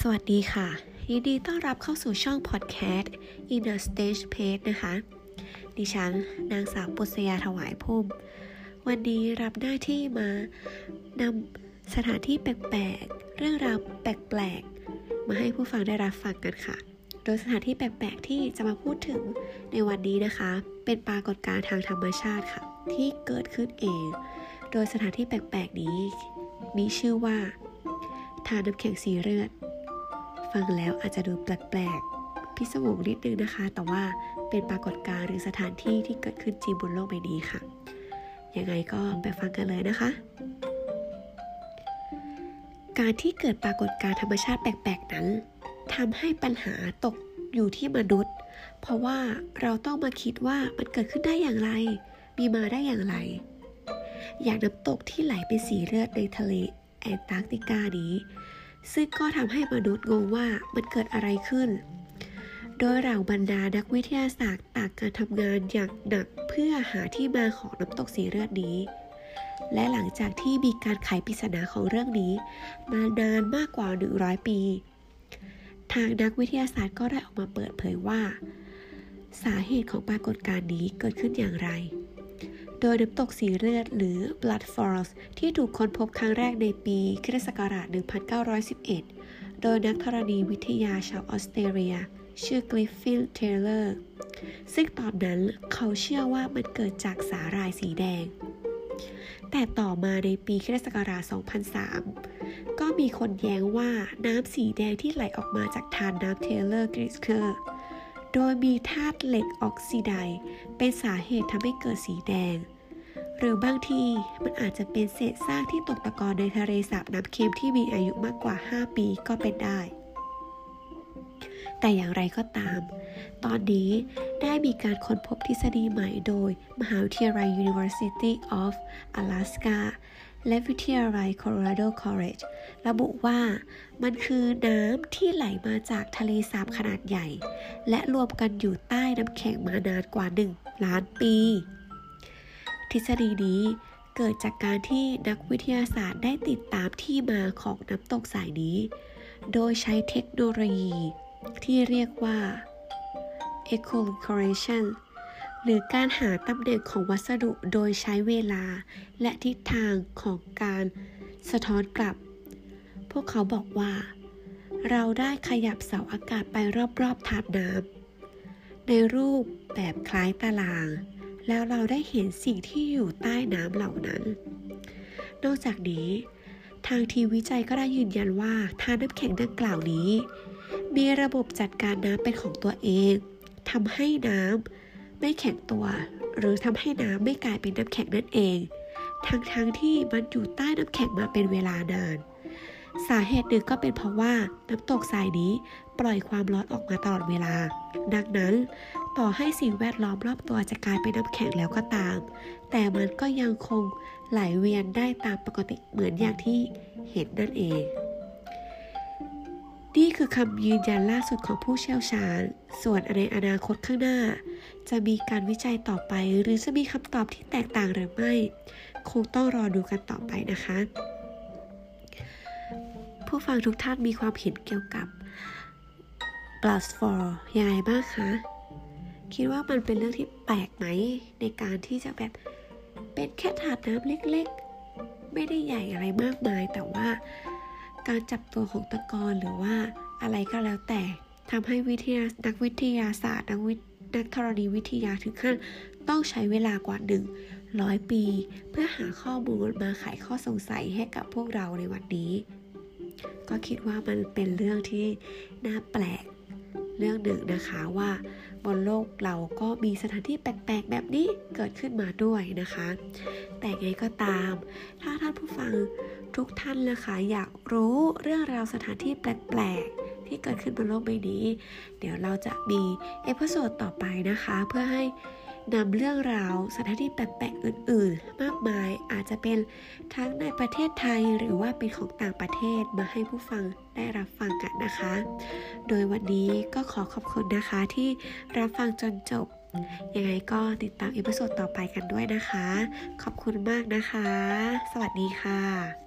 สวัสดีค่ะ ยินดีต้อนรับเข้าสู่ช่องพอดแคสต์ In a Stage Page นะคะ ดิฉันนางสาวปุษยาถวายพุ่ม วันนี้รับหน้าที่มานำสถานที่แปลกๆ เรื่องราวแปลกๆ มาให้ผู้ฟังได้รับฟังกันค่ะ โดยสถานที่แปลกๆ ที่จะมาพูดถึงในวันนี้นะคะ เป็นปรากฏการณ์ทางธรรมชาติค่ะ ที่เกิดขึ้นเอง โดยสถานที่แปลกๆ นี้มีชื่อว่าทานน้ำแข็งสีเลือด ฟังแล้วอาจจะดูแปลกๆ พิศวงนิดนึงนะคะ แต่ว่าเป็นปรากฏการณ์หรือสถานที่ที่เกิดขึ้นจริงบนโลกใบนี้ค่ะ ยังไงก็ไปฟังกันเลยนะคะ การที่เกิดปรากฏการณ์ธรรมชาติแปลกๆนั้นทำให้ปัญหาตกอยู่ที่มนุษย์ เพราะว่าเราต้องมาคิดว่ามันเกิดขึ้นได้อย่างไร มีมาได้อย่างไร อย่างน้ำตกที่ไหลเป็นสีเลือดในทะเลแอนตาร์กติกานี้ ซึ่งก็ทำให้มนุษย์งงว่ามันเกิดอะไรขึ้น โดยเหล่าบรรดานักวิทยาศาสตร์ต่างการทำงานอย่างหนักเพื่อหาที่มาของน้ำตกสีเลือดนี้ และหลังจากที่มีการไขปริศนาของเรื่องนี้ มานานมากกว่า 100 ปี ทางนักวิทยาศาสตร์ก็ได้ออกมาเปิดเผยว่า สาเหตุของปรากฏการณ์นี้เกิดขึ้นอย่างไร โดยน้ำตกสีเลือดหรือ Blood Falls ที่ถูกค้นพบครั้งแรกในปีคริสต์ศักราช 1911 โดยนักธรณีวิทยาชาวออสเตรเลีย ชื่อกริฟฟิน เทเลอร์ ซึ่งตอนนั้นเขาเชื่อว่ามันเกิดจากสาหร่ายสีแดง แต่ต่อมาในปีคริสต์ศักราช 2003 ก็มีคนแย้งว่าน้ำสีแดงที่ไหลออกมาจากธารน้ำ Taylor Glacier โดยมีธาตุเหล็กออกซิไดเป็นสาเหตุทำให้เกิดสีแดง หรือบางทีมันอาจจะเป็นเศษซากที่ตกตะกอนในทะเลสาบน้ำเค็มที่มีอายุมากกว่า 5 ปีก็เป็นได้ แต่อย่างไรก็ตาม ตอนนี้ได้มีการค้นพบทฤษฎีใหม่โดย มหาวิทยาลัย University of Alaska และวิทยาลัย Colorado College ระบุว่ามันคือน้ำที่ไหลมาจากทะเลสาบขนาดใหญ่ และรวมกันอยู่ใต้น้ำแข็งมานานกว่า 1 ล้านปี ทฤษฎีนี้เกิดจากการที่นักวิทยาศาสตร์ได้ติดตามที่มาของน้ำตกสายนี้ โดยใช้เทคโนโลยีที่เรียกว่า echolocation หรือการหาตำแหน่งของวัสดุโดยใช้เวลา และทิศทางของการสะท้อนกลับ พวกเขาบอกว่า เราได้ขยับเสาอากาศไปรอบๆถาดน้ำในรูปแบบคล้ายตาราง แล้วเราได้เห็นสิ่งที่อยู่ใต้น้ำเหล่านั้น นอกจากนี้ ทางทีวิจัยก็ได้ยืนยันว่าทานน้ำแข็งดังกล่าวนี้ มีระบบจัดการน้ำเป็นของตัวเองทำให้น้ำ ไม่แข็งตัว หรือทำให้น้ำไม่กลายเป็นน้ำแข็งนั่นเอง ทั้งๆทที่มันอยู่ใต้น้ำแข็งมาเป็นเวลานาน สาเหตุหนึ่งก็เป็นเพราะว่าน้ำตกทรายนี้ปล่อยความร้อนออกมาตลอดเวลา ดังนั้น ต่อให้สิ่งแวดล้อมรอบตัวจะกลายเป็นน้ำแข็งแล้วก็ตาม แต่มันก็ยังคงไหลเวียนได้ตามปกติเหมือนอย่างที่เห็นนั่นเองนี่คือคำยืนยันล่าสุดของผู้เชี่ยวชาญ ส่วนในอนาคตข้างหน้า จะมีการวิจัยต่อไป หรือจะมีคำตอบที่แตกต่างหรือไม่ คงต้องรอดูกันต่อไปนะคะ ผู้ฟังทุกท่านมีความเห็นเกี่ยวกับ Blast for ยังไงบ้างคะ คิดว่ามันเป็นเรื่องที่แปลกไหมในการที่จะแบบเป็นแค่ถาดน้ำเล็กๆ ไม่ได้ใหญ่อะไรมากมาย แต่ว่าการจับตัวของตะกอนหรือว่าอะไรก็แล้วแต่ทำให้วิทยานักวิทยาศาสตร์นักวิ นักธรณีวิทยาถึงขั้นต้องใช้เวลากว่าหนึ่งร้อยปี เพื่อหาข้อมูลมาไขข้อสงสัยให้กับพวกเราในวันนี้ ก็คิดว่ามันเป็นเรื่องที่น่าแปลกเรื่องหนึ่งนะคะว่าบนโลกเราก็มีสถานที่แปลกๆ แบบนี้เกิดขึ้นมาด้วยนะคะ แต่ไงก็ตาม ถ้าท่านผู้ฟังทุกท่านนะคะ อยากรู้เรื่องราวสถานที่แปลกๆ ที่เกิดขึ้นบนโลกใบนี้ เดี๋ยวเราจะมี episode ต่อไปนะคะ เพื่อให้นำเรื่องราวสถานที่แปลกๆอื่น ๆ มากมายอาจจะเป็นทั้งในประเทศไทยหรือว่าเป็นของต่างประเทศมาให้ผู้ฟังได้รับฟังกันนะคะ โดยวันนี้ก็ขอขอบคุณนะคะที่รับฟังจนจบ ยังไงก็ติดตามเอพิโซดต่อไปกันด้วยนะคะ ขอบคุณมากนะคะ สวัสดีค่ะ